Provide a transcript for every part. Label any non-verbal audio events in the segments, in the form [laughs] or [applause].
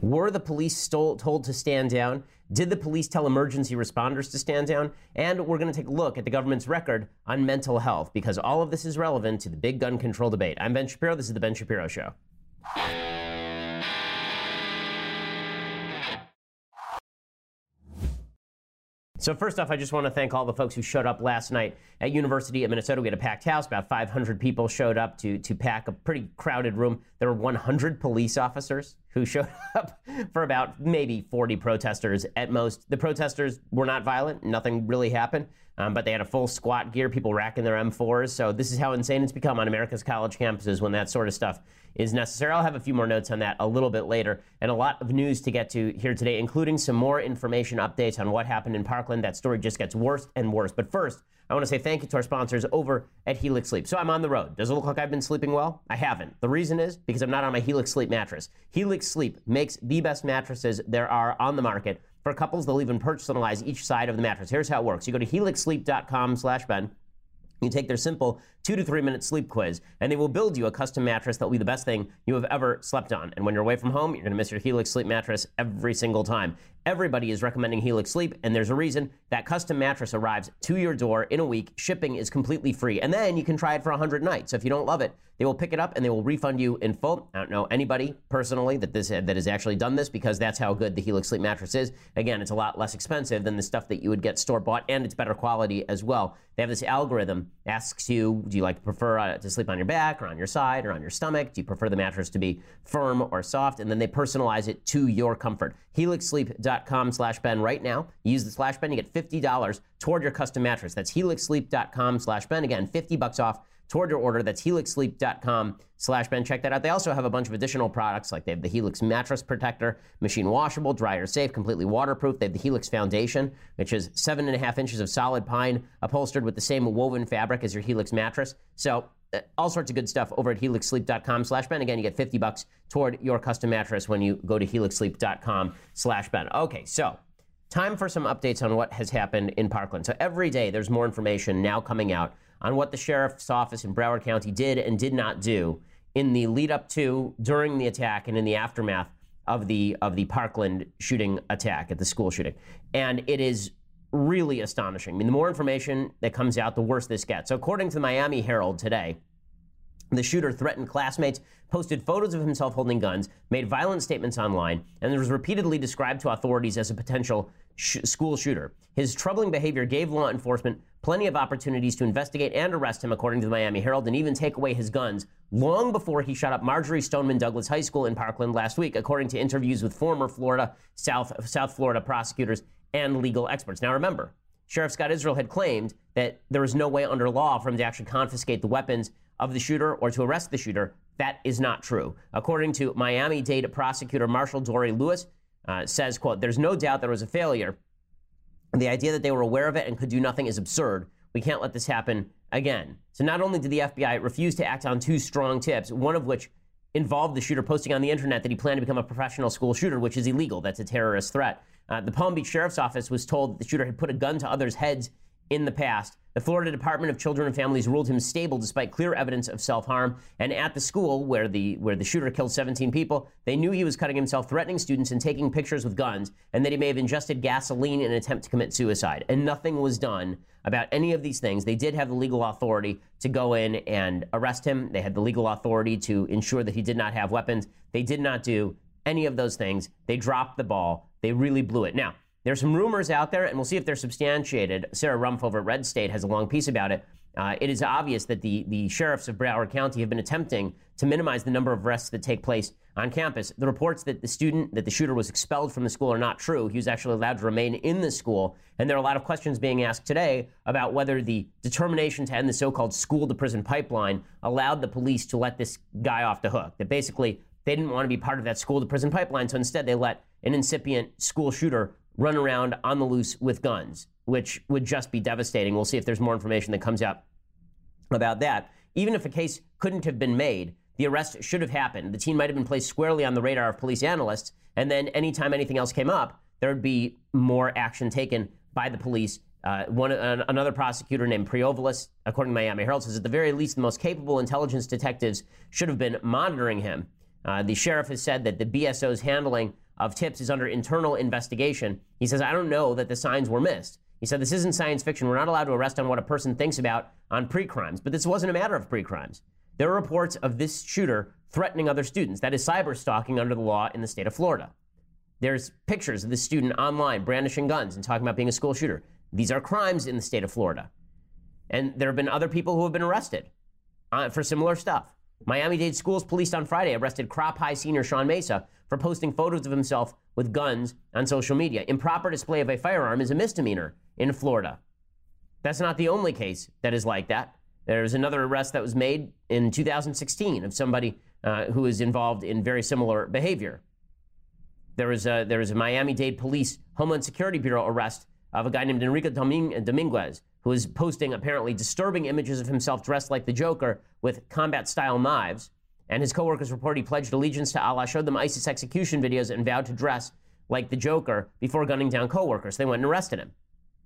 Were the police stole, told to stand down? Did the police tell emergency responders to stand down? And we're going to take a look at the government's record on mental health because all of this is relevant to the big gun control debate. I'm Ben Shapiro. This is The Ben Shapiro Show. So first off, I just want to thank all the folks who showed up last night at University of Minnesota. We had a packed house. About 500 people showed up to, to pack a pretty crowded room. There were 100 police officers who [laughs] showed up for about maybe 40 protesters at most. The protesters were not violent. Nothing really happened. Um, but they had a full SWAT gear, people racking their M4s. So this is how insane it's become on America's college campuses when that sort of stuff is necessary. I'll have a few more notes on that a little bit later, and a lot of news to get to here today, including some more information updates on what happened in Parkland. That story just gets worse and worse. But first, I want to say thank you to our sponsors over at Helix Sleep. So I'm on the road. Does it look like I've been sleeping well? I haven't. The reason is because I'm not on my Helix Sleep mattress. Helix Sleep makes the best mattresses there are on the market. For couples, they'll even personalize each side of the mattress. Here's how it works. You go to helixsleep.com slash Ben. You take their simple two to three minute sleep quiz, and they will build you a custom mattress that will be the best thing you have ever slept on. And when you're away from home, you're going to miss your Helix sleep mattress every single time. Everybody is recommending Helix Sleep, and there's a reason that custom mattress arrives to your door in a week. Shipping is completely free, and then you can try it for 100 nights. So if you don't love it, they will pick it up and they will refund you in full. I don't know anybody personally that this that has actually done this because that's how good the Helix Sleep mattress is. Again, it's a lot less expensive than the stuff that you would get store bought, and it's better quality as well. They have this algorithm asks you, do you like prefer uh, to sleep on your back or on your side or on your stomach? Do you prefer the mattress to be firm or soft? And then they personalize it to your comfort. HelixSleep.com slash Ben right now. use the slash Ben, you get $50 toward your custom mattress. That's HelixSleep.com slash Ben. Again, 50 bucks off toward your order. That's helixsleep.com slash Ben. Check that out. They also have a bunch of additional products like they have the Helix mattress protector, machine washable, dryer safe, completely waterproof. They have the Helix foundation, which is seven and a half inches of solid pine upholstered with the same woven fabric as your Helix mattress. So uh, all sorts of good stuff over at helixsleep.com slash Ben. Again, you get 50 bucks toward your custom mattress when you go to helixsleep.com slash Ben. Okay, so time for some updates on what has happened in Parkland. So every day there's more information now coming out on what the sheriff's office in Broward County did and did not do in the lead up to, during the attack, and in the aftermath of the of the Parkland shooting attack at the school shooting. And it is really astonishing. I mean, the more information that comes out, the worse this gets. So, according to the Miami Herald today, the shooter threatened classmates, posted photos of himself holding guns, made violent statements online, and was repeatedly described to authorities as a potential sh- school shooter. His troubling behavior gave law enforcement plenty of opportunities to investigate and arrest him, according to the Miami Herald, and even take away his guns long before he shot up Marjory Stoneman Douglas High School in Parkland last week, according to interviews with former Florida, South, South Florida prosecutors and legal experts. Now, remember, Sheriff Scott Israel had claimed that there was no way under law for him to actually confiscate the weapons of the shooter or to arrest the shooter. That is not true. According to Miami-Dade prosecutor Marshall Dore Louis, uh, says, quote, there's no doubt there was a failure. The idea that they were aware of it and could do nothing is absurd. We can't let this happen again. So not only did the FBI refuse to act on two strong tips, one of which involved the shooter posting on the internet that he planned to become a professional school shooter, which is illegal. That's a terrorist threat. Uh, the Palm Beach Sheriff's Office was told that the shooter had put a gun to others' heads in the past. The Florida Department of Children and Families ruled him stable despite clear evidence of self-harm. And at the school where the where the shooter killed 17 people, they knew he was cutting himself, threatening students and taking pictures with guns, and that he may have ingested gasoline in an attempt to commit suicide. And nothing was done about any of these things. They did have the legal authority to go in and arrest him. They had the legal authority to ensure that he did not have weapons. They did not do any of those things. They dropped the ball. They really blew it. Now, there's some rumors out there, and we'll see if they're substantiated. Sarah Rumpf over at Red State has a long piece about it. Uh, it is obvious that the, the sheriffs of Broward County have been attempting to minimize the number of arrests that take place on campus. The reports that the student, that the shooter was expelled from the school are not true. He was actually allowed to remain in the school. And there are a lot of questions being asked today about whether the determination to end the so called school to prison pipeline allowed the police to let this guy off the hook. That basically they didn't want to be part of that school to prison pipeline, so instead they let an incipient school shooter run around on the loose with guns, which would just be devastating. We'll see if there's more information that comes out about that. Even if a case couldn't have been made, the arrest should have happened. The teen might have been placed squarely on the radar of police analysts, and then anytime anything else came up, there would be more action taken by the police. Uh, one, uh, another prosecutor named Priovalis, according to Miami Herald, says at the very least, the most capable intelligence detectives should have been monitoring him. Uh, the sheriff has said that the BSO's handling of tips is under internal investigation. He says, I don't know that the signs were missed. He said, This isn't science fiction. We're not allowed to arrest on what a person thinks about on pre crimes. But this wasn't a matter of pre crimes. There are reports of this shooter threatening other students. That is cyber stalking under the law in the state of Florida. There's pictures of this student online brandishing guns and talking about being a school shooter. These are crimes in the state of Florida. And there have been other people who have been arrested uh, for similar stuff. Miami Dade Schools police on Friday arrested Krop High senior Sean Mesa for posting photos of himself with guns on social media. Improper display of a firearm is a misdemeanor in Florida. That's not the only case that is like that. There's another arrest that was made in 2016 of somebody uh, who is involved in very similar behavior. There was a, there was a Miami Dade Police Homeland Security Bureau arrest of a guy named Enrique Dominguez, who was posting apparently disturbing images of himself dressed like the Joker with combat style knives. And his coworkers report he pledged allegiance to Allah, showed them ISIS execution videos, and vowed to dress like the Joker before gunning down coworkers. They went and arrested him.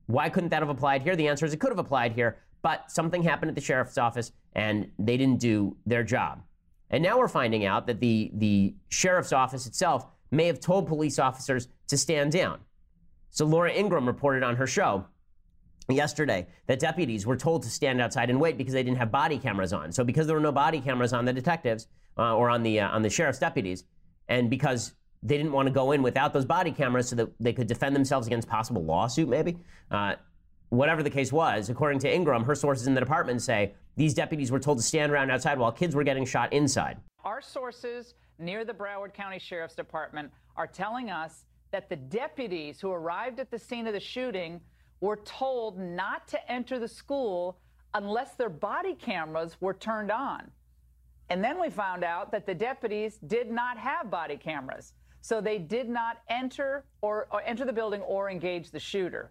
Why couldn't that have applied here? The answer is it could have applied here, but something happened at the sheriff's office and they didn't do their job. And now we're finding out that the, the sheriff's office itself may have told police officers to stand down. So Laura Ingraham reported on her show yesterday that deputies were told to stand outside and wait because they didn't have body cameras on. So because there were no body cameras on the detectives uh, or on the uh, on the sheriff's deputies, and because they didn't want to go in without those body cameras so that they could defend themselves against possible lawsuit, maybe. Uh, whatever the case was, according to Ingraham, her sources in the department say these deputies were told to stand around outside while kids were getting shot inside. Our sources near the Broward County Sheriff's Department are telling us that the deputies who arrived at the scene of the shooting were told not to enter the school unless their body cameras were turned on. And then we found out that the deputies did not have body cameras. So they did not enter or, or enter the building or engage the shooter.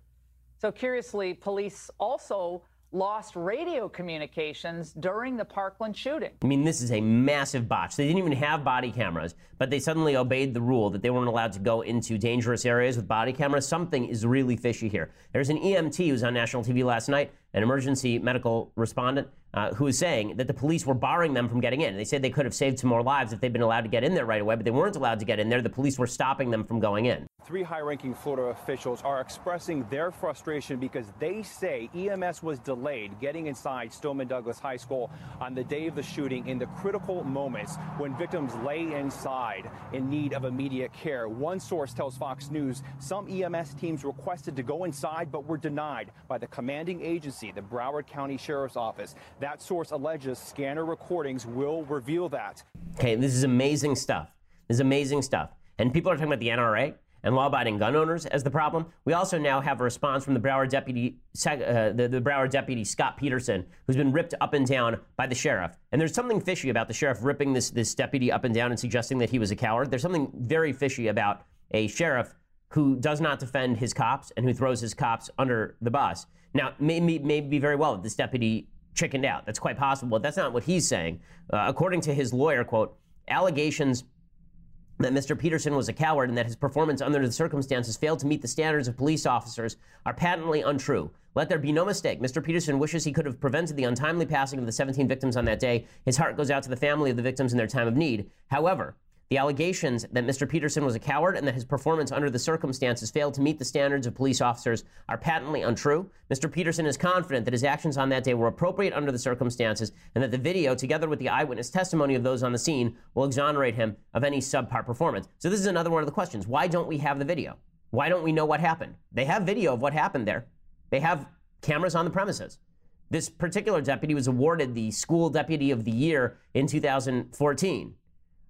So curiously, police also lost radio communications during the Parkland shooting. I mean, this is a massive botch. They didn't even have body cameras, but they suddenly obeyed the rule that they weren't allowed to go into dangerous areas with body cameras. Something is really fishy here. There's an EMT who was on national TV last night, an emergency medical respondent, uh, who was saying that the police were barring them from getting in. They said they could have saved some more lives if they'd been allowed to get in there right away, but they weren't allowed to get in there. The police were stopping them from going in. Three high ranking Florida officials are expressing their frustration because they say EMS was delayed getting inside Stoneman Douglas High School on the day of the shooting in the critical moments when victims lay inside in need of immediate care. One source tells Fox News some EMS teams requested to go inside but were denied by the commanding agency, the Broward County Sheriff's Office. That source alleges scanner recordings will reveal that. Okay, this is amazing stuff. This is amazing stuff. And people are talking about the NRA and law-abiding gun owners as the problem. We also now have a response from the Broward deputy, uh, the, the Broward deputy Scot Peterson, who's been ripped up and down by the sheriff. And there's something fishy about the sheriff ripping this this deputy up and down and suggesting that he was a coward. There's something very fishy about a sheriff who does not defend his cops and who throws his cops under the bus. Now, maybe may be very well that this deputy chickened out. That's quite possible. But that's not what he's saying. Uh, according to his lawyer, quote, allegations that Mr. Peterson was a coward and that his performance under the circumstances failed to meet the standards of police officers are patently untrue. Let there be no mistake. Mr. Peterson wishes he could have prevented the untimely passing of the 17 victims on that day. His heart goes out to the family of the victims in their time of need. However, the allegations that Mr. Peterson was a coward and that his performance under the circumstances failed to meet the standards of police officers are patently untrue. Mr. Peterson is confident that his actions on that day were appropriate under the circumstances and that the video, together with the eyewitness testimony of those on the scene, will exonerate him of any subpar performance. So, this is another one of the questions. Why don't we have the video? Why don't we know what happened? They have video of what happened there, they have cameras on the premises. This particular deputy was awarded the School Deputy of the Year in 2014.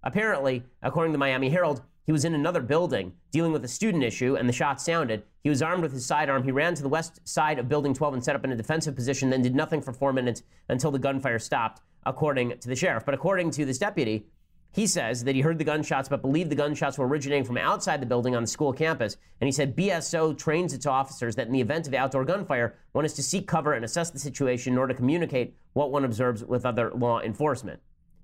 Apparently, according to the Miami Herald, he was in another building dealing with a student issue, and the shots sounded. He was armed with his sidearm. He ran to the west side of Building 12 and set up in a defensive position, then did nothing for four minutes until the gunfire stopped, according to the sheriff. But according to this deputy, he says that he heard the gunshots, but believed the gunshots were originating from outside the building on the school campus. And he said BSO trains its officers that in the event of outdoor gunfire, one is to seek cover and assess the situation in order to communicate what one observes with other law enforcement.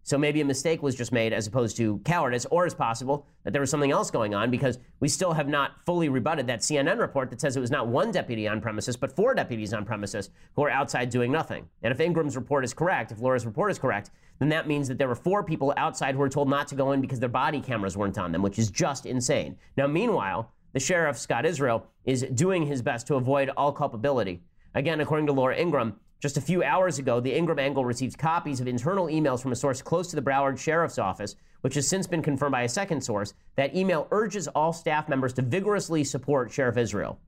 So maybe a mistake was just made as opposed to cowardice, or it's possible that there was something else going on because we still have not fully rebutted that CNN report that says it was not one deputy on premises, but four deputies on premises who are outside doing nothing. And if Ingraham's report is correct, if Laura's report is correct, then that means that there were four people outside who were told not to go in because their body cameras weren't on them, which is just insane. Now, meanwhile, the sheriff, Scott Israel, is doing his best to avoid all culpability. Again, according to Laura Ingraham, just a few hours ago, the Ingraham Angle received copies of internal emails from a source close to the Broward Sheriff's Office, which has since been confirmed by a second source. That email urges all staff members to vigorously support Sheriff Israel.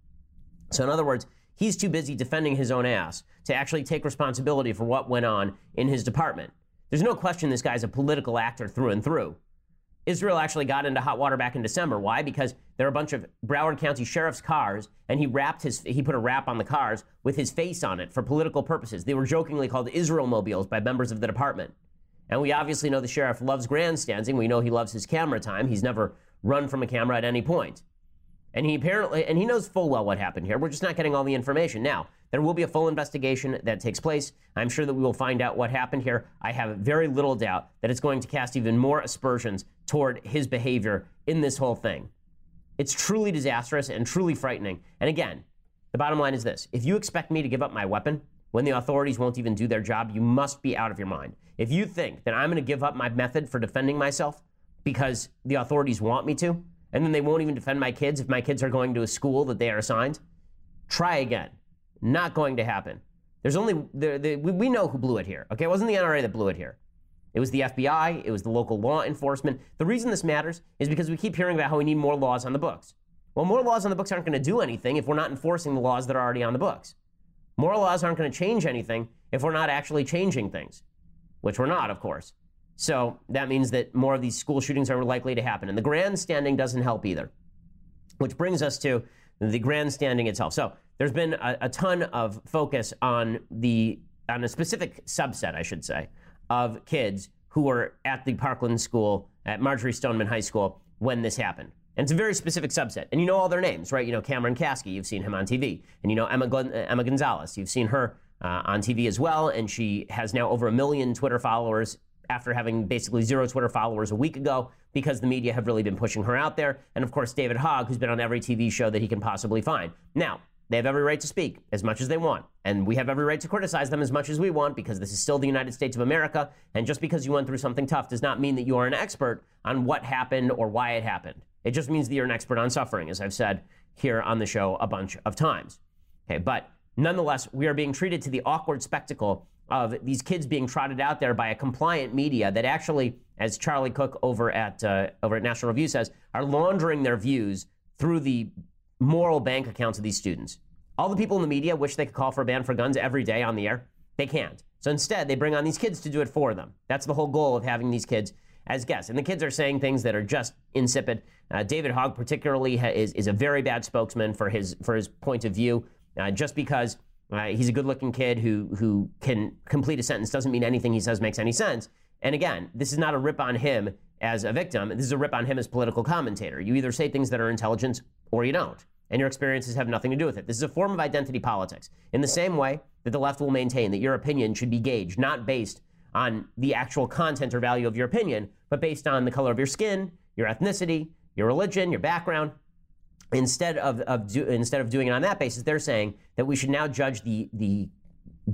So, in other words, he's too busy defending his own ass to actually take responsibility for what went on in his department. There's no question this guy's a political actor through and through. Israel actually got into hot water back in December. Why? Because there are a bunch of Broward County sheriff's cars, and he wrapped his he put a wrap on the cars with his face on it for political purposes. They were jokingly called Israel mobiles by members of the department. And we obviously know the sheriff loves grandstanding. We know he loves his camera time. He's never run from a camera at any point. And he apparently and he knows full well what happened here. We're just not getting all the information. Now, there will be a full investigation that takes place. I'm sure that we will find out what happened here. I have very little doubt that it's going to cast even more aspersions toward his behavior in this whole thing. It's truly disastrous and truly frightening. And again, the bottom line is this if you expect me to give up my weapon when the authorities won't even do their job, you must be out of your mind. If you think that I'm going to give up my method for defending myself because the authorities want me to, and then they won't even defend my kids if my kids are going to a school that they are assigned, try again. Not going to happen. There's only, the, the, we know who blew it here, okay? It wasn't the NRA that blew it here. It was the FBI, it was the local law enforcement. The reason this matters is because we keep hearing about how we need more laws on the books. Well, more laws on the books aren't going to do anything if we're not enforcing the laws that are already on the books. More laws aren't going to change anything if we're not actually changing things, which we're not, of course. So that means that more of these school shootings are likely to happen. And the grandstanding doesn't help either, which brings us to the grandstanding itself. So there's been a, a ton of focus on the on a specific subset, I should say, of kids who were at the Parkland School at Marjory Stoneman High School when this happened. And it's a very specific subset. And you know all their names, right? You know Cameron Kasky, you've seen him on TV. And you know Emma, Emma Gonzalez, you've seen her uh, on TV as well. And she has now over a million Twitter followers after having basically zero Twitter followers a week ago because the media have really been pushing her out there. And of course, David Hogg, who's been on every TV show that he can possibly find. Now, they have every right to speak as much as they want. And we have every right to criticize them as much as we want because this is still the United States of America. And just because you went through something tough does not mean that you are an expert on what happened or why it happened. It just means that you're an expert on suffering, as I've said here on the show a bunch of times. Okay, but nonetheless, we are being treated to the awkward spectacle of these kids being trotted out there by a compliant media that actually, as Charlie Cooke over at uh, over at National Review says, are laundering their views through the moral bank accounts of these students. All the people in the media wish they could call for a ban for guns every day on the air. They can't. So instead, they bring on these kids to do it for them. That's the whole goal of having these kids as guests. And the kids are saying things that are just insipid. Uh, David Hogg, particularly, ha- is, is a very bad spokesman for his, for his point of view. Uh, just because uh, he's a good looking kid who, who can complete a sentence doesn't mean anything he says makes any sense. And again, this is not a rip on him as a victim. This is a rip on him as political commentator. You either say things that are intelligent or you don't and your experiences have nothing to do with it. This is a form of identity politics. In the same way that the left will maintain that your opinion should be gauged not based on the actual content or value of your opinion, but based on the color of your skin, your ethnicity, your religion, your background. Instead of, of do, instead of doing it on that basis, they're saying that we should now judge the, the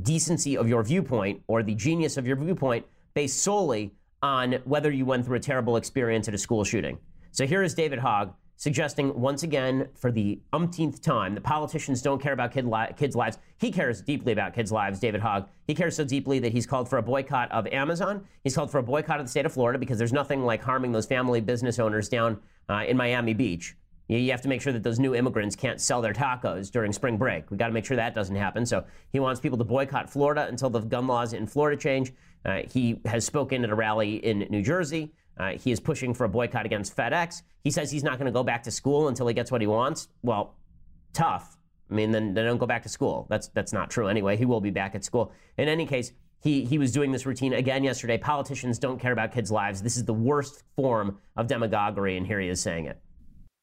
decency of your viewpoint or the genius of your viewpoint based solely on whether you went through a terrible experience at a school shooting. So here is David Hogg suggesting once again for the umpteenth time that politicians don't care about kid li- kids' lives. He cares deeply about kids' lives, David Hogg. He cares so deeply that he's called for a boycott of Amazon. He's called for a boycott of the state of Florida because there's nothing like harming those family business owners down uh, in Miami Beach. You have to make sure that those new immigrants can't sell their tacos during spring break. We've got to make sure that doesn't happen. So he wants people to boycott Florida until the gun laws in Florida change. Uh, he has spoken at a rally in New Jersey. Uh, he is pushing for a boycott against FedEx. He says he's not going to go back to school until he gets what he wants. Well, tough. I mean, then, then don't go back to school. That's that's not true anyway. He will be back at school. In any case, he he was doing this routine again yesterday. Politicians don't care about kids' lives. This is the worst form of demagoguery, and here he is saying it.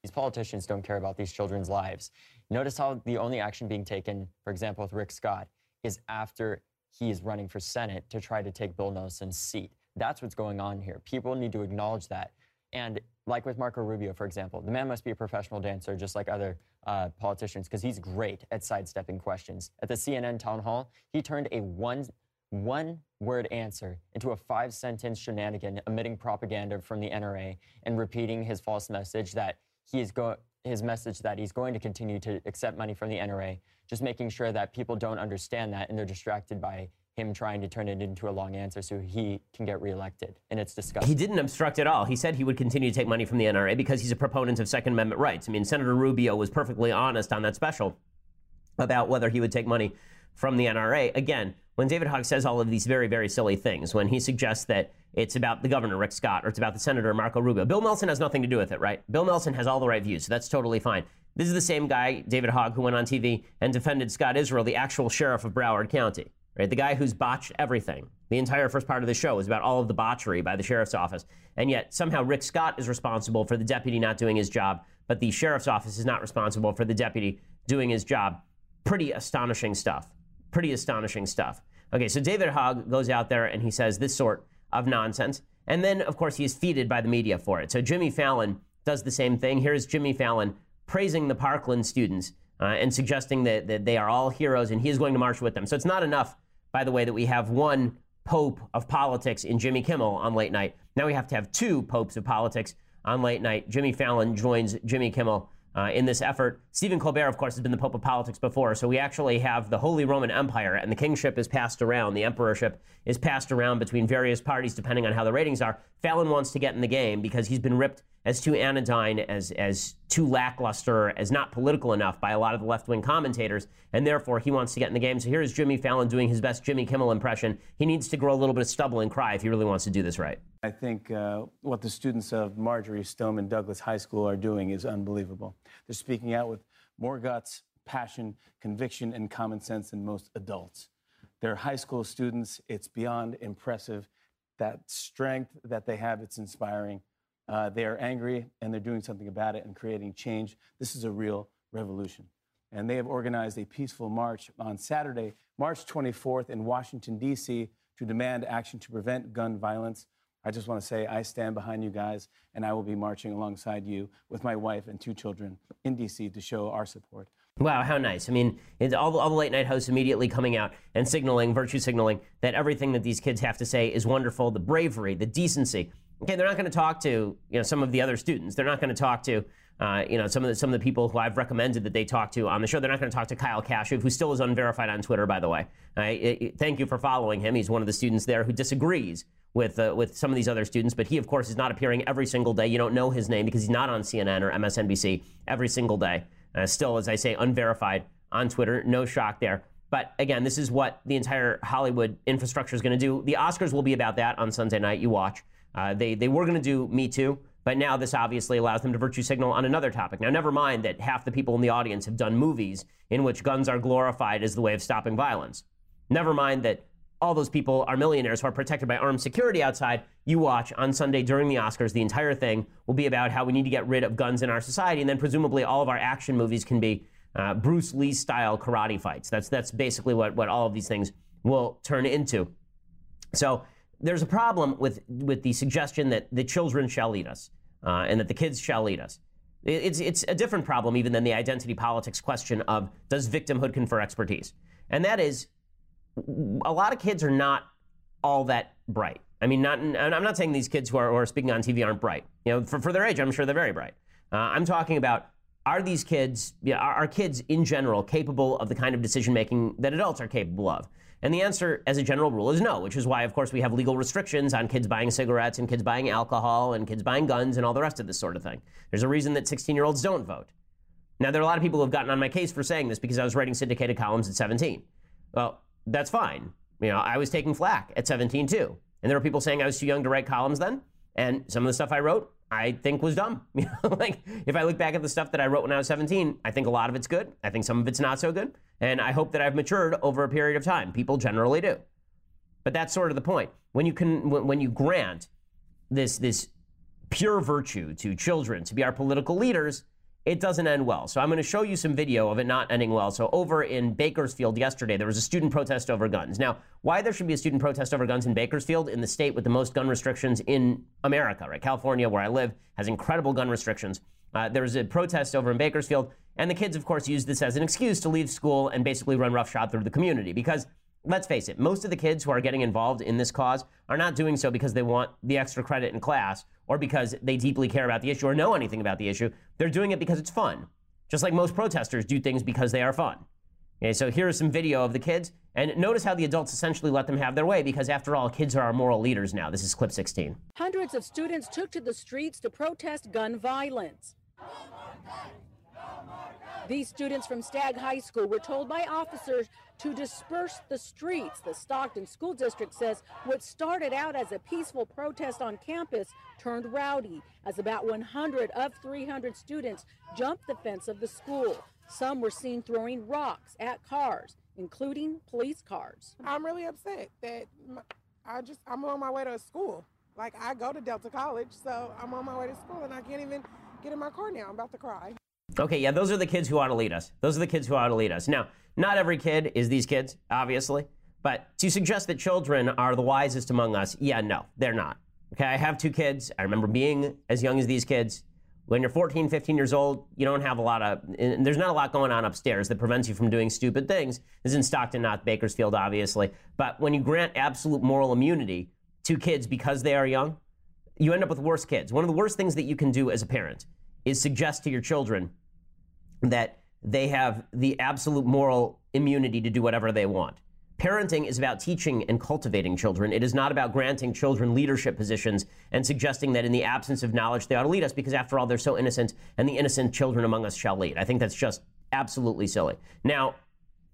These politicians don't care about these children's lives. Notice how the only action being taken, for example, with Rick Scott, is after he is running for Senate to try to take Bill Nelson's seat. That's what's going on here. People need to acknowledge that. And like with Marco Rubio, for example, the man must be a professional dancer, just like other uh, politicians, because he's great at sidestepping questions. At the CNN town hall, he turned a one one word answer into a five sentence shenanigan emitting propaganda from the NRA and repeating his false message that he is going his message that he's going to continue to accept money from the NRA, just making sure that people don't understand that and they're distracted by him trying to turn it into a long answer so he can get reelected. And it's disgusting. He didn't obstruct at all. He said he would continue to take money from the NRA because he's a proponent of Second Amendment rights. I mean, Senator Rubio was perfectly honest on that special about whether he would take money from the NRA. Again, when David Hogg says all of these very, very silly things, when he suggests that it's about the governor, Rick Scott, or it's about the senator, Marco Rubio, Bill Nelson has nothing to do with it, right? Bill Nelson has all the right views, so that's totally fine. This is the same guy, David Hogg, who went on TV and defended Scott Israel, the actual sheriff of Broward County right? The guy who's botched everything. The entire first part of the show is about all of the botchery by the sheriff's office. And yet somehow Rick Scott is responsible for the deputy not doing his job, but the sheriff's office is not responsible for the deputy doing his job. Pretty astonishing stuff. Pretty astonishing stuff. Okay, so David Hogg goes out there and he says this sort of nonsense. And then, of course, he is feeded by the media for it. So Jimmy Fallon does the same thing. Here's Jimmy Fallon praising the Parkland students uh, and suggesting that, that they are all heroes and he is going to march with them. So it's not enough by the way, that we have one pope of politics in Jimmy Kimmel on late night. Now we have to have two popes of politics on late night. Jimmy Fallon joins Jimmy Kimmel uh, in this effort. Stephen Colbert, of course, has been the Pope of politics before, so we actually have the Holy Roman Empire, and the kingship is passed around, the emperorship is passed around between various parties depending on how the ratings are. Fallon wants to get in the game because he's been ripped as too anodyne, as, as too lackluster, as not political enough by a lot of the left wing commentators, and therefore he wants to get in the game. So here's Jimmy Fallon doing his best Jimmy Kimmel impression. He needs to grow a little bit of stubble and cry if he really wants to do this right. I think uh, what the students of Marjory Stoneman Douglas High School are doing is unbelievable. They're speaking out with more guts, passion, conviction, and common sense than most adults. They're high school students. It's beyond impressive. That strength that they have, it's inspiring. Uh, they are angry and they're doing something about it and creating change. This is a real revolution. And they have organized a peaceful march on Saturday, March 24th, in Washington, D.C., to demand action to prevent gun violence. I just want to say I stand behind you guys, and I will be marching alongside you with my wife and two children in D.C. to show our support. Wow, how nice. I mean, all all the late night hosts immediately coming out and signaling, virtue signaling, that everything that these kids have to say is wonderful the bravery, the decency, Okay, they're not going to talk to you know some of the other students. They're not going to talk to uh, you know some of the some of the people who I've recommended that they talk to on the show. They're not going to talk to Kyle Kashuv, who still is unverified on Twitter, by the way. Thank you for following him. He's one of the students there who disagrees with uh, with some of these other students, but he of course is not appearing every single day. You don't know his name because he's not on CNN or MSNBC every single day. Uh, still, as I say, unverified on Twitter. No shock there. But again, this is what the entire Hollywood infrastructure is going to do. The Oscars will be about that on Sunday night. You watch. Uh, they, they were going to do Me Too, but now this obviously allows them to virtue signal on another topic. Now, never mind that half the people in the audience have done movies in which guns are glorified as the way of stopping violence. Never mind that all those people are millionaires who are protected by armed security outside. You watch on Sunday during the Oscars, the entire thing will be about how we need to get rid of guns in our society, and then presumably all of our action movies can be uh, Bruce Lee style karate fights. That's that's basically what what all of these things will turn into. So there's a problem with, with the suggestion that the children shall lead us uh, and that the kids shall lead us. It's, it's a different problem even than the identity politics question of does victimhood confer expertise? And that is, a lot of kids are not all that bright. I mean, not, I'm not saying these kids who are, who are speaking on TV aren't bright. You know, for, for their age, I'm sure they're very bright. Uh, I'm talking about are these kids, you know, are, are kids in general capable of the kind of decision making that adults are capable of? And the answer, as a general rule, is no, which is why, of course, we have legal restrictions on kids buying cigarettes and kids buying alcohol and kids buying guns and all the rest of this sort of thing. There's a reason that 16 year olds don't vote. Now, there are a lot of people who have gotten on my case for saying this because I was writing syndicated columns at 17. Well, that's fine. You know, I was taking flack at 17 too. And there were people saying I was too young to write columns then. And some of the stuff I wrote, I think was dumb. [laughs] Like if I look back at the stuff that I wrote when I was 17, I think a lot of it's good. I think some of it's not so good. And I hope that I've matured over a period of time. People generally do. But that's sort of the point. When you can when you grant this this pure virtue to children to be our political leaders, it doesn't end well. So I'm going to show you some video of it not ending well. So over in Bakersfield yesterday, there was a student protest over guns. Now, why there should be a student protest over guns in Bakersfield, in the state with the most gun restrictions in America, right? California, where I live, has incredible gun restrictions. Uh, there was a protest over in Bakersfield, and the kids, of course, used this as an excuse to leave school and basically run roughshod through the community because let's face it, most of the kids who are getting involved in this cause are not doing so because they want the extra credit in class or because they deeply care about the issue or know anything about the issue. They're doing it because it's fun. Just like most protesters do things because they are fun. Okay, so here's some video of the kids, and notice how the adults essentially let them have their way because, after all, kids are our moral leaders now. This is clip 16. Hundreds of students took to the streets to protest gun violence. These students from Stagg High School were told by officers to disperse the streets. The Stockton School District says what started out as a peaceful protest on campus turned rowdy as about 100 of 300 students jumped the fence of the school. Some were seen throwing rocks at cars, including police cars. I'm really upset that I just I'm on my way to a school. Like I go to Delta College, so I'm on my way to school and I can't even get in my car now. I'm about to cry. Okay, yeah, those are the kids who ought to lead us. Those are the kids who ought to lead us. Now, not every kid is these kids, obviously, but to suggest that children are the wisest among us, yeah, no, they're not. Okay, I have two kids. I remember being as young as these kids. When you're 14, 15 years old, you don't have a lot of, and there's not a lot going on upstairs that prevents you from doing stupid things. This is in Stockton, not Bakersfield, obviously. But when you grant absolute moral immunity to kids because they are young, you end up with worse kids. One of the worst things that you can do as a parent is suggest to your children that they have the absolute moral immunity to do whatever they want. Parenting is about teaching and cultivating children. It is not about granting children leadership positions and suggesting that in the absence of knowledge they ought to lead us because, after all, they're so innocent and the innocent children among us shall lead. I think that's just absolutely silly. Now,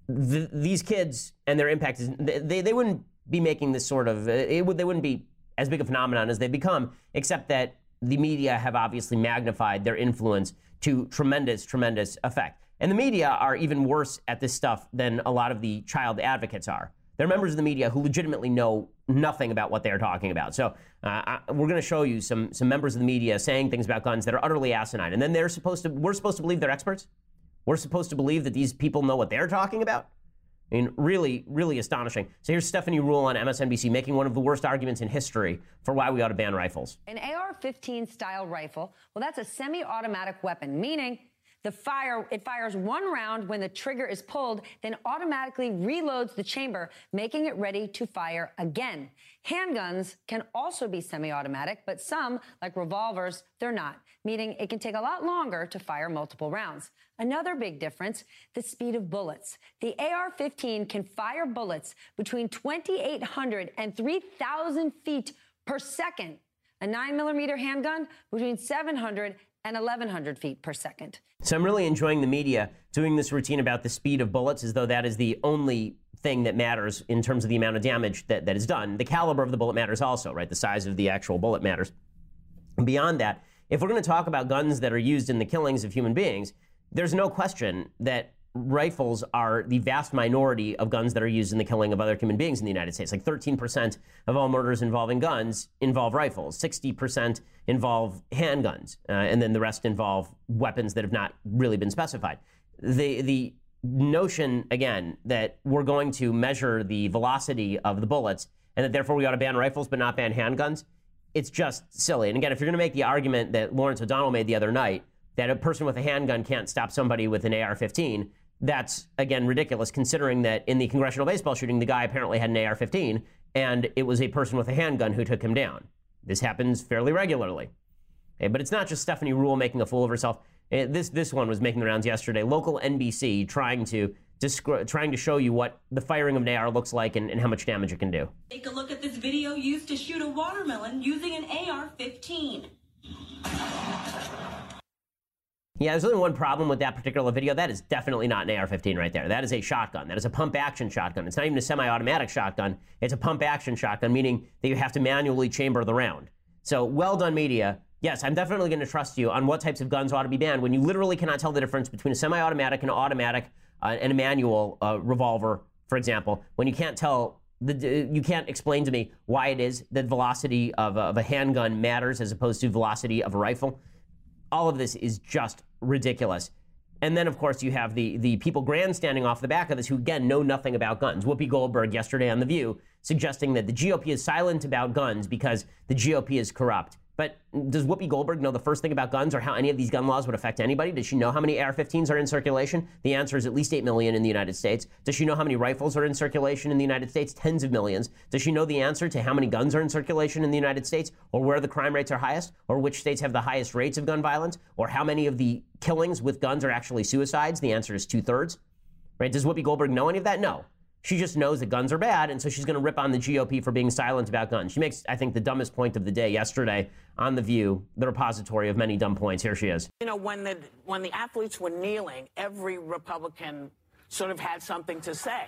th- these kids and their impact is they, they wouldn't be making this sort of, uh, it would, they wouldn't be as big a phenomenon as they've become, except that the media have obviously magnified their influence to tremendous, tremendous effect. And the media are even worse at this stuff than a lot of the child advocates are. They're members of the media who legitimately know nothing about what they're talking about. So uh, I, we're going to show you some some members of the media saying things about guns that are utterly asinine, and then they're supposed to we're supposed to believe they're experts. We're supposed to believe that these people know what they're talking about. I mean, really, really astonishing. So here's Stephanie Ruhle on MSNBC making one of the worst arguments in history for why we ought to ban rifles. An AR 15 style rifle, well, that's a semi automatic weapon, meaning the fire, it fires one round when the trigger is pulled, then automatically reloads the chamber, making it ready to fire again. Handguns can also be semi-automatic, but some, like revolvers, they're not, meaning it can take a lot longer to fire multiple rounds. Another big difference, the speed of bullets. The AR-15 can fire bullets between 2,800 and 3,000 feet per second. A 9 millimeter handgun between 700 and 1,100 feet per second. So I'm really enjoying the media doing this routine about the speed of bullets as though that is the only thing that matters in terms of the amount of damage that, that is done. The caliber of the bullet matters also, right? The size of the actual bullet matters. And beyond that, if we're going to talk about guns that are used in the killings of human beings, there's no question that rifles are the vast minority of guns that are used in the killing of other human beings in the United States. Like 13% of all murders involving guns involve rifles, 60% involve handguns, uh, and then the rest involve weapons that have not really been specified. The, the notion, again, that we're going to measure the velocity of the bullets and that therefore we ought to ban rifles but not ban handguns, it's just silly. And again, if you're going to make the argument that Lawrence O'Donnell made the other night, that a person with a handgun can't stop somebody with an AR 15, that's again ridiculous considering that in the congressional baseball shooting, the guy apparently had an AR 15 and it was a person with a handgun who took him down. This happens fairly regularly. Okay, but it's not just Stephanie Ruhle making a fool of herself. Eh, this, this one was making the rounds yesterday. Local NBC trying to descri- trying to show you what the firing of an AR looks like and, and how much damage it can do. Take a look at this video used to shoot a watermelon using an AR 15. Yeah, there's only one problem with that particular video. That is definitely not an AR-15 right there. That is a shotgun. That is a pump-action shotgun. It's not even a semi-automatic shotgun. It's a pump-action shotgun, meaning that you have to manually chamber the round. So, well done, media. Yes, I'm definitely going to trust you on what types of guns ought to be banned when you literally cannot tell the difference between a semi-automatic and an automatic uh, and a manual uh, revolver, for example. When you can't tell the, you can't explain to me why it is that velocity of, of a handgun matters as opposed to velocity of a rifle. all of this is just ridiculous. And then, of course, you have the, the people grandstanding off the back of this who, again, know nothing about guns. Whoopi Goldberg yesterday on The View suggesting that the GOP is silent about guns because the GOP is corrupt. But does Whoopi Goldberg know the first thing about guns or how any of these gun laws would affect anybody? Does she know how many AR 15s are in circulation? The answer is at least 8 million in the United States. Does she know how many rifles are in circulation in the United States? Tens of millions. Does she know the answer to how many guns are in circulation in the United States or where the crime rates are highest or which states have the highest rates of gun violence or how many of the killings with guns are actually suicides? The answer is two thirds. Right? Does Whoopi Goldberg know any of that? No. She just knows that guns are bad, and so she's going to rip on the GOP for being silent about guns. She makes, I think, the dumbest point of the day yesterday on The View, the repository of many dumb points. Here she is. You know, when the, when the athletes were kneeling, every Republican sort of had something to say.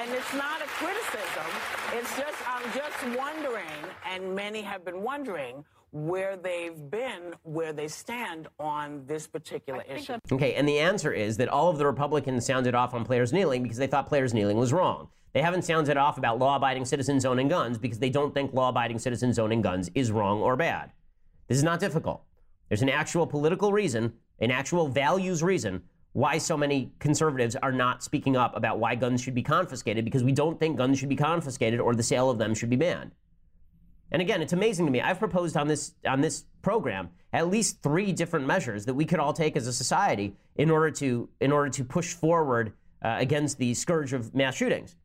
And it's not a criticism. It's just, I'm just wondering, and many have been wondering, where they've been, where they stand on this particular issue. Okay, and the answer is that all of the Republicans sounded off on players kneeling because they thought players kneeling was wrong. They haven't sounded off about law abiding citizens owning guns because they don't think law abiding citizens owning guns is wrong or bad. This is not difficult. There's an actual political reason, an actual values reason why so many conservatives are not speaking up about why guns should be confiscated because we don't think guns should be confiscated or the sale of them should be banned. And again, it's amazing to me. I've proposed on this on this program at least three different measures that we could all take as a society in order to in order to push forward uh, against the scourge of mass shootings.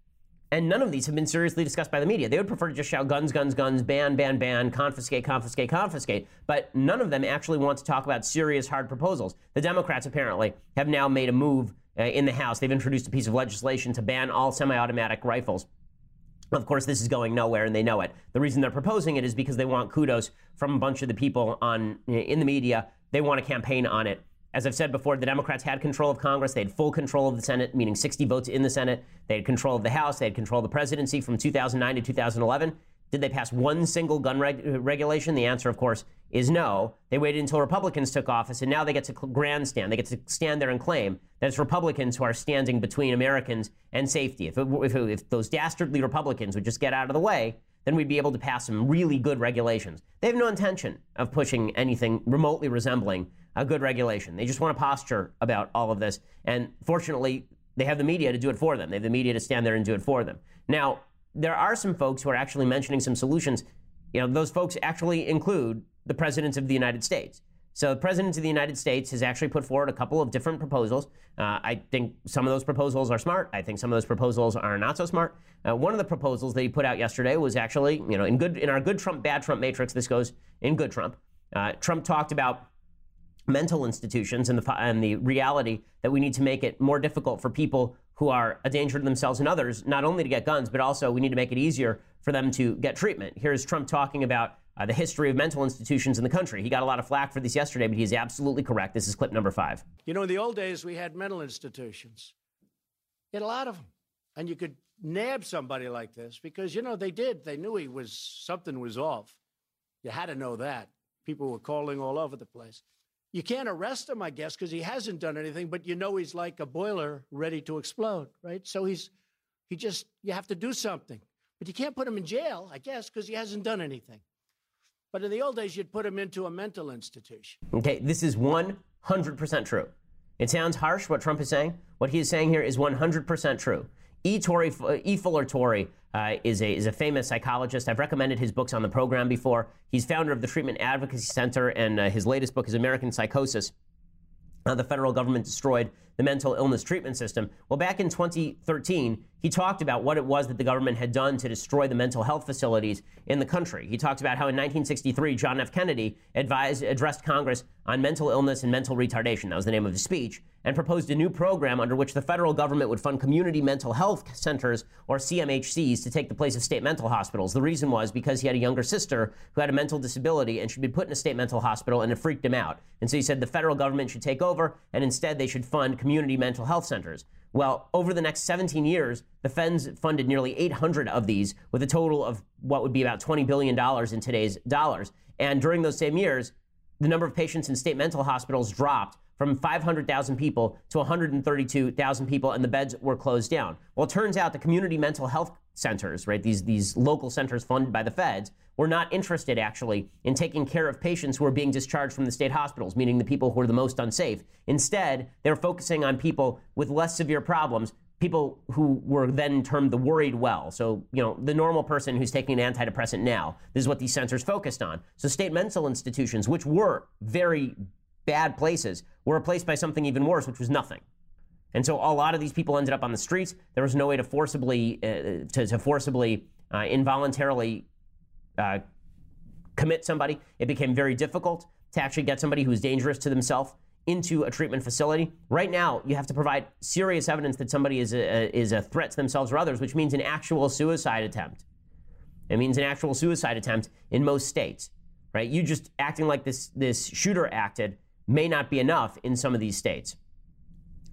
And none of these have been seriously discussed by the media. They would prefer to just shout guns, guns, guns, ban, ban, ban, confiscate, confiscate, confiscate. But none of them actually want to talk about serious, hard proposals. The Democrats apparently have now made a move uh, in the House. They've introduced a piece of legislation to ban all semi automatic rifles. Of course, this is going nowhere, and they know it. The reason they're proposing it is because they want kudos from a bunch of the people on eh, in the media. They want to campaign on it. As I've said before, the Democrats had control of Congress. They had full control of the Senate, meaning 60 votes in the Senate. They had control of the House. They had control of the presidency from 2009 to 2011. Did they pass one single gun reg- eh, regulation? The answer, of course, is no. They waited until Republicans took office, and now they get to grandstand. They get to stand there and claim that it's Republicans who are standing between Americans and safety. If, it, if, it, if those dastardly Republicans would just get out of the way, then we'd be able to pass some really good regulations. They have no intention of pushing anything remotely resembling a good regulation. They just want to posture about all of this. And fortunately, they have the media to do it for them. They have the media to stand there and do it for them. Now, there are some folks who are actually mentioning some solutions. You know, those folks actually include the president of the United States. So the president of the United States has actually put forward a couple of different proposals. Uh, I think some of those proposals are smart. I think some of those proposals are not so smart. Uh, one of the proposals that he put out yesterday was actually, you know, in good in our good Trump, bad Trump matrix. This goes in good Trump. Uh, Trump talked about mental institutions and the and the reality that we need to make it more difficult for people who are a danger to themselves and others, not only to get guns, but also we need to make it easier for them to get treatment. Here's Trump talking about Uh, the history of mental institutions in the country. He got a lot of flack for this yesterday, but he's absolutely correct. This is clip number five. You know, in the old days, we had mental institutions. You had a lot of them. And you could nab somebody like this because, you know, they did. They knew he was, something was off. You had to know that. People were calling all over the place. You can't arrest him, I guess, because he hasn't done anything, but you know he's like a boiler ready to explode, right? So he's, he just, you have to do something. But you can't put him in jail, I guess, because he hasn't done anything. But in the old days, you'd put him into a mental institution. Okay, this is 100% true. It sounds harsh what Trump is saying. What he is saying here is 100% true. E. Torrey, e. Fuller Torrey uh, is, a, is a famous psychologist. I've recommended his books on the program before. He's founder of the Treatment Advocacy Center, and uh, his latest book is American Psychosis. Uh, the federal government destroyed the mental illness treatment system. Well, back in 2013, he talked about what it was that the government had done to destroy the mental health facilities in the country. He talked about how in 1963, John F. Kennedy advised, addressed Congress on mental illness and mental retardation. That was the name of his speech and proposed a new program under which the federal government would fund community mental health centers, or CMHCs, to take the place of state mental hospitals. The reason was because he had a younger sister who had a mental disability and should be put in a state mental hospital, and it freaked him out. And so he said the federal government should take over, and instead they should fund community mental health centers. Well, over the next 17 years, the Feds funded nearly 800 of these with a total of what would be about $20 billion in today's dollars. And during those same years, the number of patients in state mental hospitals dropped from 500,000 people to 132,000 people, and the beds were closed down. Well, it turns out the community mental health centers, right, these, these local centers funded by the feds, were not interested actually in taking care of patients who were being discharged from the state hospitals, meaning the people who were the most unsafe. Instead, they're focusing on people with less severe problems people who were then termed the worried well. So, you know, the normal person who's taking an antidepressant now. This is what these centers focused on. So, state mental institutions, which were very bad places, were replaced by something even worse, which was nothing. And so, a lot of these people ended up on the streets. There was no way to forcibly, uh, to, to, forcibly, uh, involuntarily uh, commit somebody. It became very difficult to actually get somebody who was dangerous to themselves into a treatment facility. Right now, you have to provide serious evidence that somebody is a, is a threat to themselves or others, which means an actual suicide attempt. It means an actual suicide attempt in most states, right? You just acting like this, this shooter acted may not be enough in some of these states.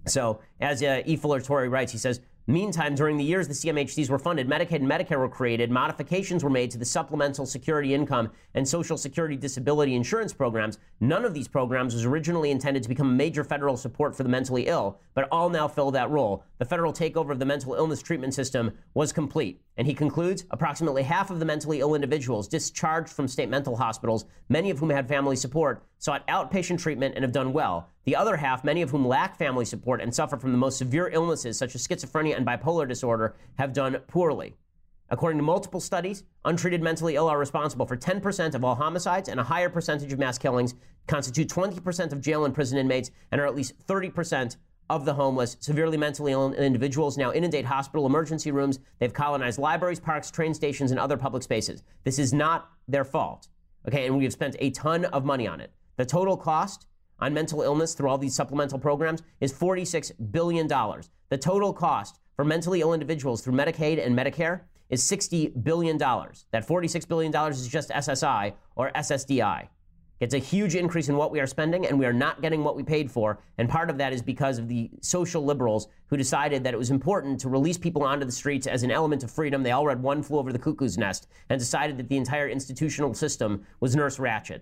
So, as uh, E. Fuller Torrey writes, he says, Meantime, during the years the CMHCs were funded, Medicaid and Medicare were created, modifications were made to the supplemental security income and Social Security disability insurance programs. None of these programs was originally intended to become a major federal support for the mentally ill, but all now fill that role. The federal takeover of the mental illness treatment system was complete. And he concludes approximately half of the mentally ill individuals discharged from state mental hospitals, many of whom had family support, sought outpatient treatment and have done well. The other half, many of whom lack family support and suffer from the most severe illnesses such as schizophrenia and bipolar disorder, have done poorly. According to multiple studies, untreated mentally ill are responsible for 10% of all homicides and a higher percentage of mass killings, constitute 20% of jail and prison inmates, and are at least 30% of the homeless, severely mentally ill individuals now inundate hospital emergency rooms. They've colonized libraries, parks, train stations, and other public spaces. This is not their fault. Okay, and we have spent a ton of money on it. The total cost on mental illness through all these supplemental programs is $46 billion. The total cost for mentally ill individuals through Medicaid and Medicare is $60 billion. That $46 billion is just SSI or SSDI. It's a huge increase in what we are spending, and we are not getting what we paid for. And part of that is because of the social liberals who decided that it was important to release people onto the streets as an element of freedom. They all read One Flew Over the Cuckoo's Nest and decided that the entire institutional system was Nurse Ratched.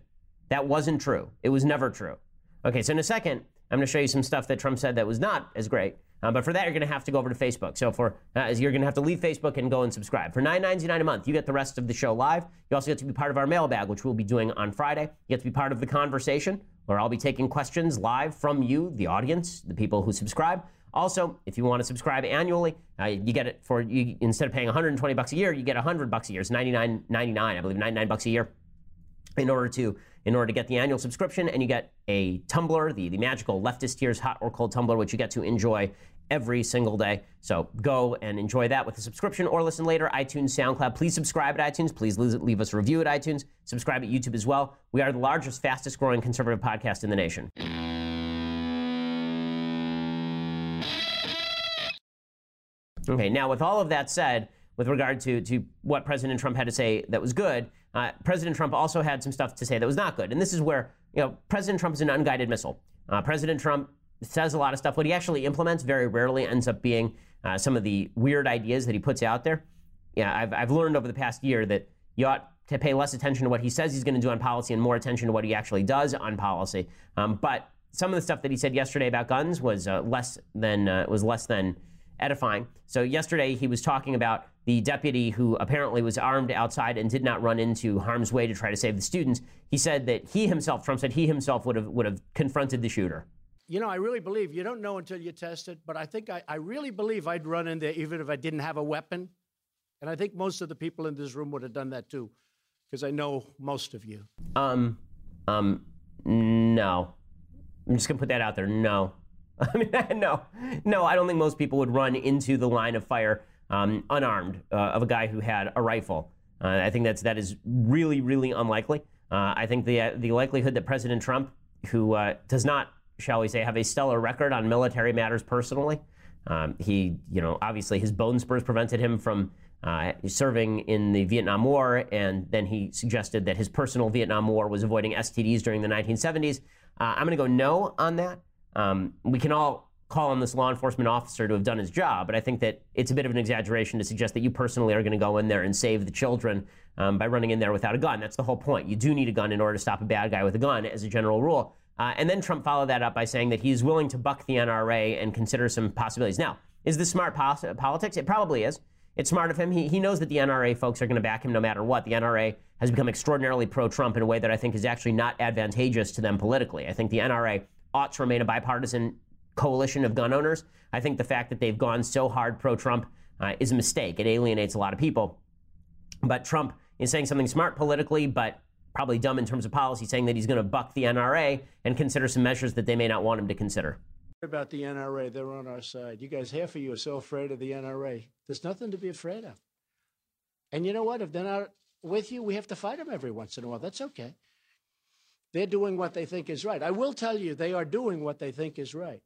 That wasn't true. It was never true. Okay, so in a second, I'm going to show you some stuff that Trump said that was not as great. Uh, but for that, you're going to have to go over to Facebook. So for uh, you're going to have to leave Facebook and go and subscribe. For $9.99 a month, you get the rest of the show live. You also get to be part of our mailbag, which we'll be doing on Friday. You get to be part of the conversation, where I'll be taking questions live from you, the audience, the people who subscribe. Also, if you want to subscribe annually, uh, you get it for you instead of paying 120 bucks a year, you get 100 bucks a year. It's 99.99, I believe, 99 bucks a year in order to in order to get the annual subscription and you get a tumbler the, the magical leftist tears hot or cold tumbler which you get to enjoy every single day. So go and enjoy that with a subscription or listen later. iTunes, SoundCloud. Please subscribe at iTunes. Please leave us a review at iTunes. Subscribe at YouTube as well. We are the largest, fastest growing conservative podcast in the nation. Okay, now with all of that said, with regard to, to what President Trump had to say that was good, uh, President Trump also had some stuff to say that was not good. And this is where, you know, President Trump is an unguided missile. Uh, President Trump says a lot of stuff. What he actually implements very rarely ends up being uh, some of the weird ideas that he puts out there. Yeah, I've, I've learned over the past year that you ought to pay less attention to what he says he's going to do on policy and more attention to what he actually does on policy. Um, but some of the stuff that he said yesterday about guns was uh, less than uh, was less than edifying. So yesterday he was talking about the deputy who apparently was armed outside and did not run into harm's way to try to save the students. He said that he himself, Trump said he himself would have would have confronted the shooter you know, I really believe you don't know until you test it, but I think I, I really believe I'd run in there even if I didn't have a weapon. And I think most of the people in this room would have done that too, because I know most of you. Um, um, no. I'm just gonna put that out there. No. [laughs] I mean, [laughs] no, no. I don't think most people would run into the line of fire um, unarmed uh, of a guy who had a rifle. Uh, I think that's that is really, really unlikely. Uh, I think the uh, the likelihood that President Trump, who uh, does not shall we say, have a stellar record on military matters personally. Um, he, you know, obviously his bone spurs prevented him from uh, serving in the Vietnam War, and then he suggested that his personal Vietnam War was avoiding STDs during the 1970s. Uh, I'm going to go no on that. Um, we can all call on this law enforcement officer to have done his job, but I think that it's a bit of an exaggeration to suggest that you personally are going to go in there and save the children um, by running in there without a gun. That's the whole point. You do need a gun in order to stop a bad guy with a gun, as a general rule. Uh, and then Trump followed that up by saying that he's willing to buck the NRA and consider some possibilities. Now, is this smart politics? It probably is. It's smart of him. He, he knows that the NRA folks are going to back him no matter what. The NRA has become extraordinarily pro Trump in a way that I think is actually not advantageous to them politically. I think the NRA ought to remain a bipartisan coalition of gun owners. I think the fact that they've gone so hard pro Trump uh, is a mistake. It alienates a lot of people. But Trump is saying something smart politically, but probably dumb in terms of policy, saying that he's going to buck the NRA and consider some measures that they may not want him to consider. About the NRA, they're on our side. You guys, half of you are so afraid of the NRA. There's nothing to be afraid of. And you know what? If they're not with you, we have to fight them every once in a while. That's okay. They're doing what they think is right. I will tell you, they are doing what they think is right.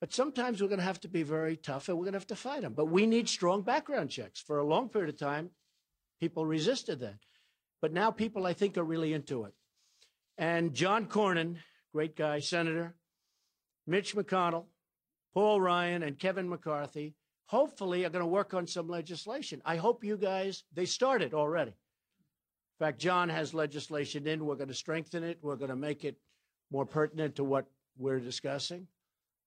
But sometimes we're going to have to be very tough and we're going to have to fight them. But we need strong background checks. For a long period of time, people resisted that. But now people, I think, are really into it. And John Cornyn, great guy, Senator, Mitch McConnell, Paul Ryan, and Kevin McCarthy, hopefully are going to work on some legislation. I hope you guys, they started already. Fact, John has legislation in. We're going to strengthen it. We're going to make it more pertinent to what we're discussing.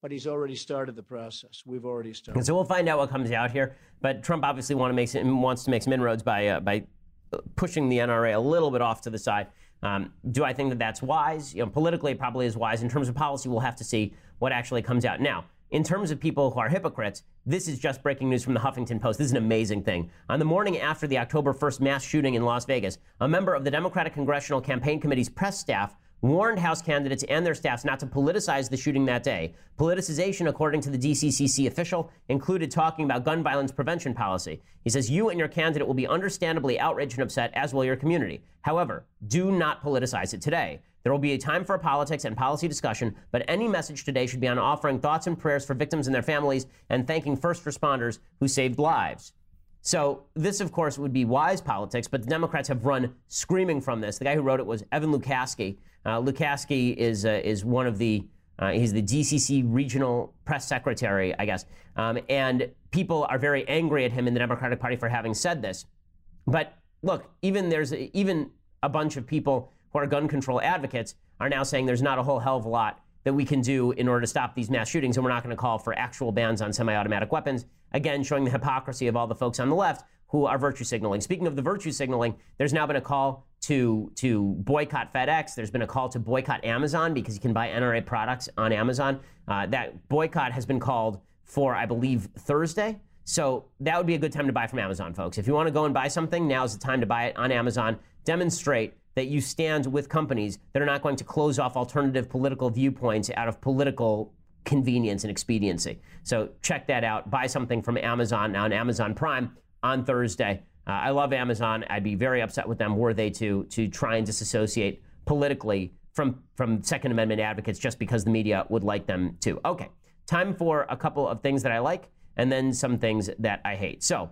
But he's already started the process. We've already started. And so we'll find out what comes out here. But Trump obviously want to make wants to make some inroads by uh, by pushing the NRA a little bit off to the side. Um, do I think that that's wise? You know, politically, it probably is wise. In terms of policy, we'll have to see what actually comes out. Now, in terms of people who are hypocrites, this is just breaking news from the Huffington Post. This is an amazing thing. On the morning after the October 1st mass shooting in Las Vegas, a member of the Democratic Congressional Campaign Committee's press staff warned House candidates and their staffs not to politicize the shooting that day. Politicization, according to the DCCC official, included talking about gun violence prevention policy. He says, You and your candidate will be understandably outraged and upset, as will your community. However, do not politicize it today. There will be a time for politics and policy discussion, but any message today should be on offering thoughts and prayers for victims and their families and thanking first responders who saved lives. So, this, of course, would be wise politics, but the Democrats have run screaming from this. The guy who wrote it was Evan Lukaske. Uh, Lukaski is, uh, is one of the, uh, he's the DCC regional press secretary, I guess. Um, and people are very angry at him in the Democratic Party for having said this. But look, even there's even a bunch of people who are gun control advocates are now saying there's not a whole hell of a lot that we can do in order to stop these mass shootings, and we're not going to call for actual bans on semi automatic weapons. Again, showing the hypocrisy of all the folks on the left who are virtue signaling. Speaking of the virtue signaling, there's now been a call to, to boycott FedEx. There's been a call to boycott Amazon because you can buy NRA products on Amazon. Uh, that boycott has been called for, I believe, Thursday. So that would be a good time to buy from Amazon, folks. If you want to go and buy something, now is the time to buy it on Amazon. Demonstrate that you stand with companies that are not going to close off alternative political viewpoints out of political convenience and expediency. So check that out. Buy something from Amazon on Amazon Prime on Thursday. Uh, I love Amazon. I'd be very upset with them were they to to try and disassociate politically from from Second Amendment advocates just because the media would like them to. Okay, time for a couple of things that I like and then some things that I hate. So,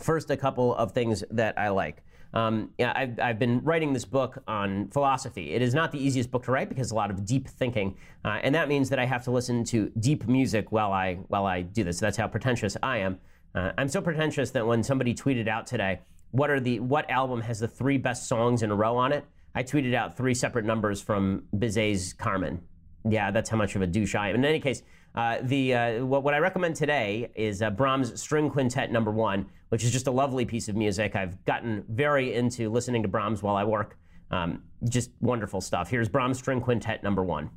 first, a couple of things that I like. Um, yeah, I've, I've, been writing this book on philosophy. It is not the easiest book to write because a lot of deep thinking, uh, and that means that I have to listen to deep music while I while I do this. That's how pretentious I am. Uh, I'm so pretentious that when somebody tweeted out today, what are the what album has the three best songs in a row on it? I tweeted out three separate numbers from Bizet's Carmen. Yeah, that's how much of a douche I am. In any case, uh, the uh, what, what, I recommend today is uh, Brahms String Quintet Number One, which is just a lovely piece of music. I've gotten very into listening to Brahms while I work. Um, just wonderful stuff. Here's Brahms String Quintet Number One.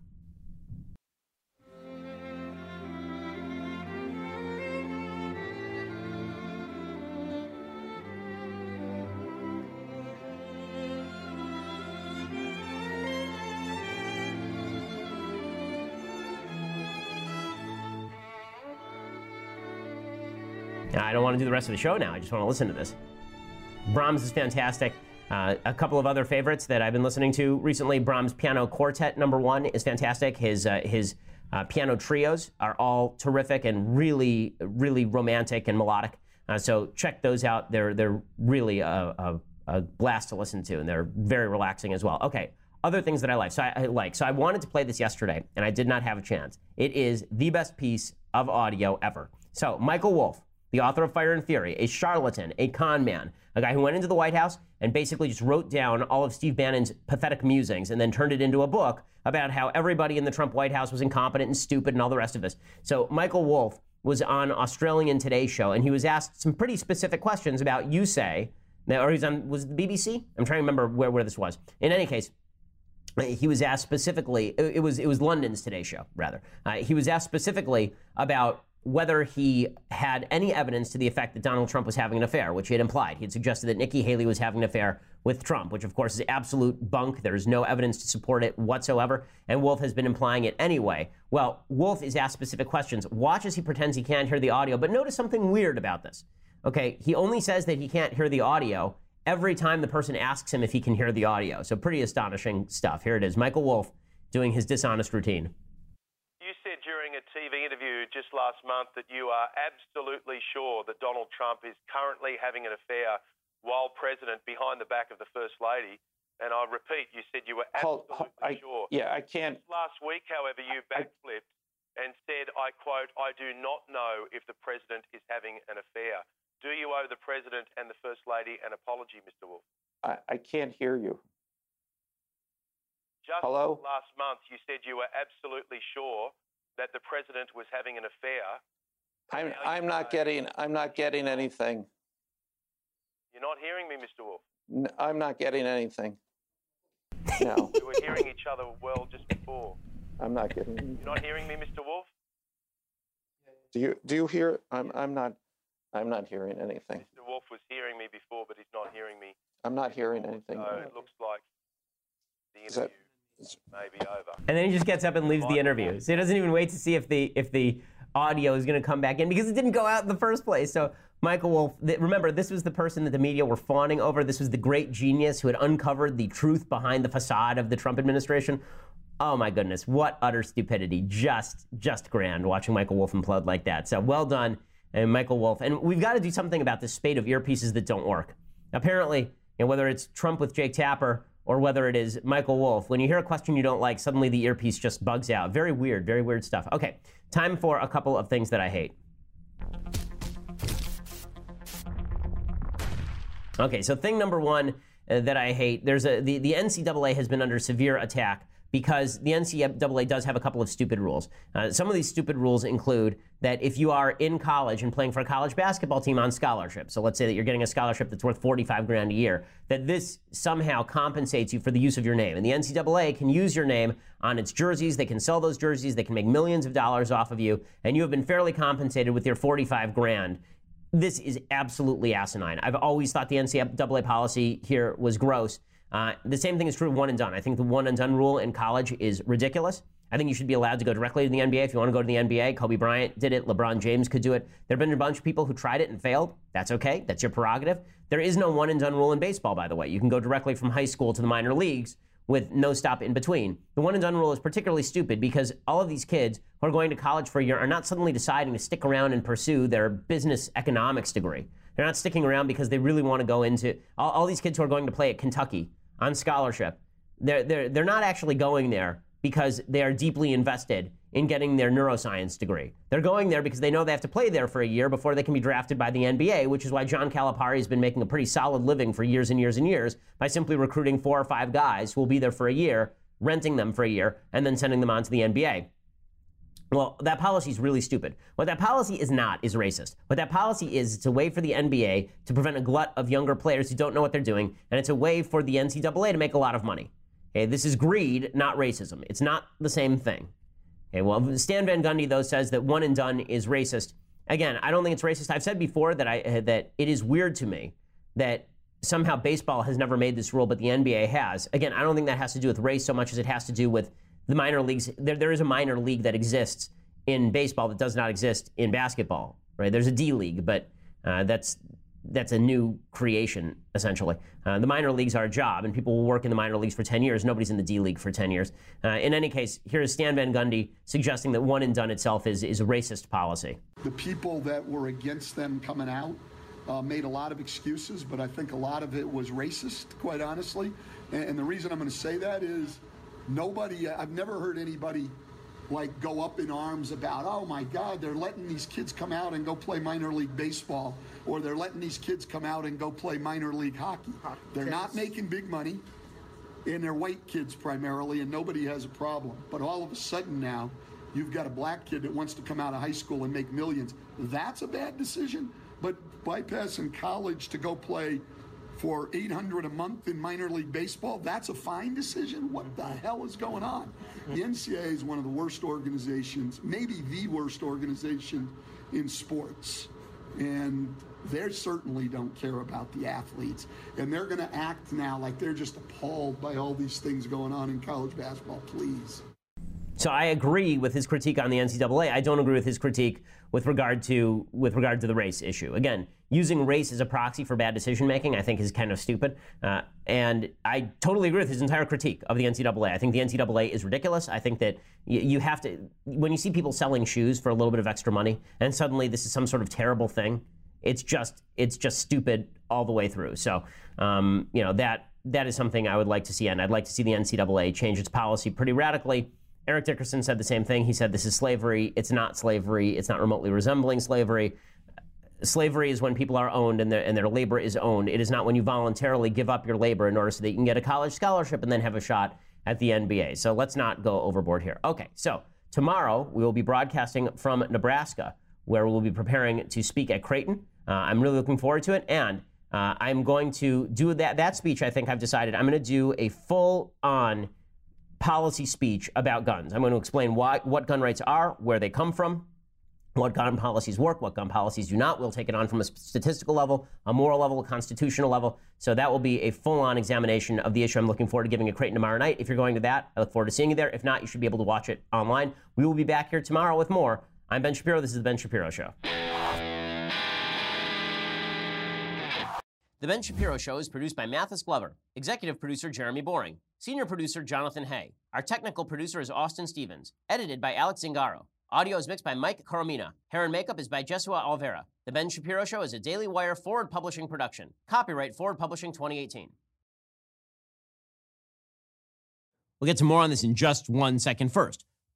I don't want to do the rest of the show now. I just want to listen to this. Brahms is fantastic. Uh, a couple of other favorites that I've been listening to recently. Brahms Piano Quartet number one is fantastic. His uh, his uh, piano trios are all terrific and really really romantic and melodic. Uh, so check those out. They're they're really a, a, a, blast to listen to, and they're very relaxing as well. Okay, other things that I like. So I, I like. So I wanted to play this yesterday, and I did not have a chance. It is the best piece of audio ever. So Michael Wolff the author of Fire and Fury, a charlatan, a con man, a guy who went into the White House and basically just wrote down all of Steve Bannon's pathetic musings and then turned it into a book about how everybody in the Trump White House was incompetent and stupid and all the rest of this. So Michael Wolff was on Australian Today show and he was asked some pretty specific questions about you say, or he's on was the BBC? I'm trying to remember where, where this was. In any case, he was asked specifically. It was it was London's Today Show rather. Uh, he was asked specifically about whether he had any evidence to the effect that Donald Trump was having an affair, which he had implied. He had suggested that Nikki Haley was having an affair with Trump, which of course is absolute bunk. There is no evidence to support it whatsoever, and Wolff has been implying it anyway. Well, Wolff is asked specific questions. Watch as he pretends he can't hear the audio, but notice something weird about this. Okay, he only says that he can't hear the audio every time the person asks him if he can hear the audio. So pretty astonishing stuff. Here it is. Michael Wolff doing his dishonest routine. You said during a TV interview just last month that you are absolutely sure that Donald Trump is currently having an affair while president behind the back of the First Lady. And I repeat, you said you were absolutely Hold, I, sure. Yeah, I can't. Last week, however, you backflipped I, and said, I quote, I do not know if the president is having an affair. Do you owe the President and the First Lady an apology, Mr. Wolff? I, I can't hear you. Just Hello? last month, you said you were absolutely sure that the President was having an affair. I'm, I'm not getting I'm not getting anything. You're not hearing me, Mr. Wolff. I'm not getting anything. No, [laughs] We were hearing each other well just before. I'm not getting. You're not hearing me, Mr. Wolff. Do you do you hear? I'm I'm not I'm not hearing anything. Mr. Wolff was hearing me before, but he's not hearing me. I'm not hearing anything. So it looks like the interview may be over. And then he just gets up and leaves the interview. So he doesn't even wait to see if the if the audio is going to come back in because it didn't go out in the first place. So Michael Wolff, th- remember this was the person that the media were fawning over. This was the great genius who had uncovered the truth behind the facade of the Trump administration. Oh my goodness, what utter stupidity! Just just grand watching Michael Wolff implode like that. So well done, and Michael Wolff. And we've got to do something about this spate of earpieces that don't work. Apparently, you know, whether it's Trump with Jake Tapper or whether it is Michael Wolff. when you hear a question you don't like, suddenly the earpiece just bugs out. Very weird, very weird stuff. Okay, time for a couple of things that I hate. Okay, so thing number one uh, that I hate, there's a the, the NCAA has been under severe attack because the NCAA does have a couple of stupid rules. Uh, some of these stupid rules include that if you are in college and playing for a college basketball team on scholarship, so let's say that you're getting a scholarship that's worth 45 grand a year, that this somehow compensates you for the use of your name. And the NCAA can use your name on its jerseys, they can sell those jerseys, they can make millions of dollars off of you, and you have been fairly compensated with your 45 grand this is absolutely asinine. I've always thought the NCAA policy here was gross. Uh, the same thing is true of one and done. I think the one and done rule in college is ridiculous. I think you should be allowed to go directly to the NBA if you want to go to the NBA. Kobe Bryant did it. LeBron James could do it. There have been a bunch of people who tried it and failed. That's okay. That's your prerogative. There is no one and done rule in baseball, by the way. You can go directly from high school to the minor leagues with no stop in between. The one and done rule is particularly stupid because all of these kids who are going to college for a year are not suddenly deciding to stick around and pursue their business economics degree. They're not sticking around because they really want to go into all, all these kids who are going to play at Kentucky on scholarship. They're, they're, they're not actually going there because they are deeply invested in getting their neuroscience degree. They're going there because they know they have to play there for a year before they can be drafted by the NBA, which is why John Calipari has been making a pretty solid living for years and years and years by simply recruiting four or five guys who will be there for a year, renting them for a year, and then sending them on to the NBA. Well, that policy is really stupid. What that policy is not is racist. What that policy is, it's a way for the NBA to prevent a glut of younger players who don't know what they're doing, and it's a way for the NCAA to make a lot of money. Okay, this is greed, not racism. It's not the same thing. Okay, well, Stan Van Gundy though says that one and done is racist. Again, I don't think it's racist. I've said before that I that it is weird to me that somehow baseball has never made this rule, but the NBA has. Again, I don't think that has to do with race so much as it has to do with the minor leagues. There, there is a minor league that exists in baseball that does not exist in basketball. Right? There's a D league, but uh, that's that's a new creation essentially. Uh, the minor leagues are a job, and people will work in the minor leagues for 10 years. Nobody's in the D league for 10 years. Uh, in any case, here is Stan Van Gundy suggesting that one and done itself is is a racist policy. The people that were against them coming out uh, made a lot of excuses, but I think a lot of it was racist, quite honestly. And, and the reason I'm going to say that is nobody, uh, I've never heard anybody like go up in arms about, oh my God, they're letting these kids come out and go play minor league baseball, or they're letting these kids come out and go play minor league hockey. They're not making big money, and they're white kids primarily, and nobody has a problem. But all of a sudden now, you've got a black kid that wants to come out of high school and make millions. That's a bad decision. But bypassing college to go play for 800 a month in minor league baseball, that's a fine decision. What the hell is going on? The hmm. NCAA is one of the worst organizations, maybe the worst organization in sports. And they certainly don't care about the athletes. And they're going to act now like they're just appalled by all these things going on in college basketball. Please. So I agree with his critique on the NCAA. I don't agree with his critique with regard to with regard to the race issue. Again, using race as a proxy for bad decision making, I think, is kind of stupid. Uh, and I totally agree with his entire critique of the NCAA. I think the NCAA is ridiculous. I think that y- you have to when you see people selling shoes for a little bit of extra money, and suddenly this is some sort of terrible thing. It's just it's just stupid all the way through. So um, you know that that is something I would like to see, and I'd like to see the NCAA change its policy pretty radically Eric Dickerson said the same thing. He said, This is slavery. It's not slavery. It's not remotely resembling slavery. Slavery is when people are owned and their, and their labor is owned. It is not when you voluntarily give up your labor in order so that you can get a college scholarship and then have a shot at the NBA. So let's not go overboard here. Okay, so tomorrow we will be broadcasting from Nebraska, where we'll be preparing to speak at Creighton. Uh, I'm really looking forward to it. And uh, I'm going to do that, that speech, I think I've decided I'm going to do a full on policy speech about guns. I'm going to explain why, what gun rights are, where they come from, what gun policies work, what gun policies do not. We'll take it on from a statistical level, a moral level, a constitutional level. So that will be a full on examination of the issue. I'm looking forward to giving a Creighton tomorrow night. If you're going to that, I look forward to seeing you there. If not, you should be able to watch it online. We will be back here tomorrow with more. I'm Ben Shapiro. This is The Ben Shapiro Show. The Ben Shapiro Show is produced by Mathis Glover, executive producer Jeremy Boring, senior producer Jonathan Hay. Our technical producer is Austin Stevens, edited by Alex Zingaro. Audio is mixed by Mike Coromina. Hair and makeup is by Jesua Alvera. The Ben Shapiro Show is a Daily Wire Forward Publishing production. Copyright Forward Publishing 2018. We'll get to more on this in just one second first.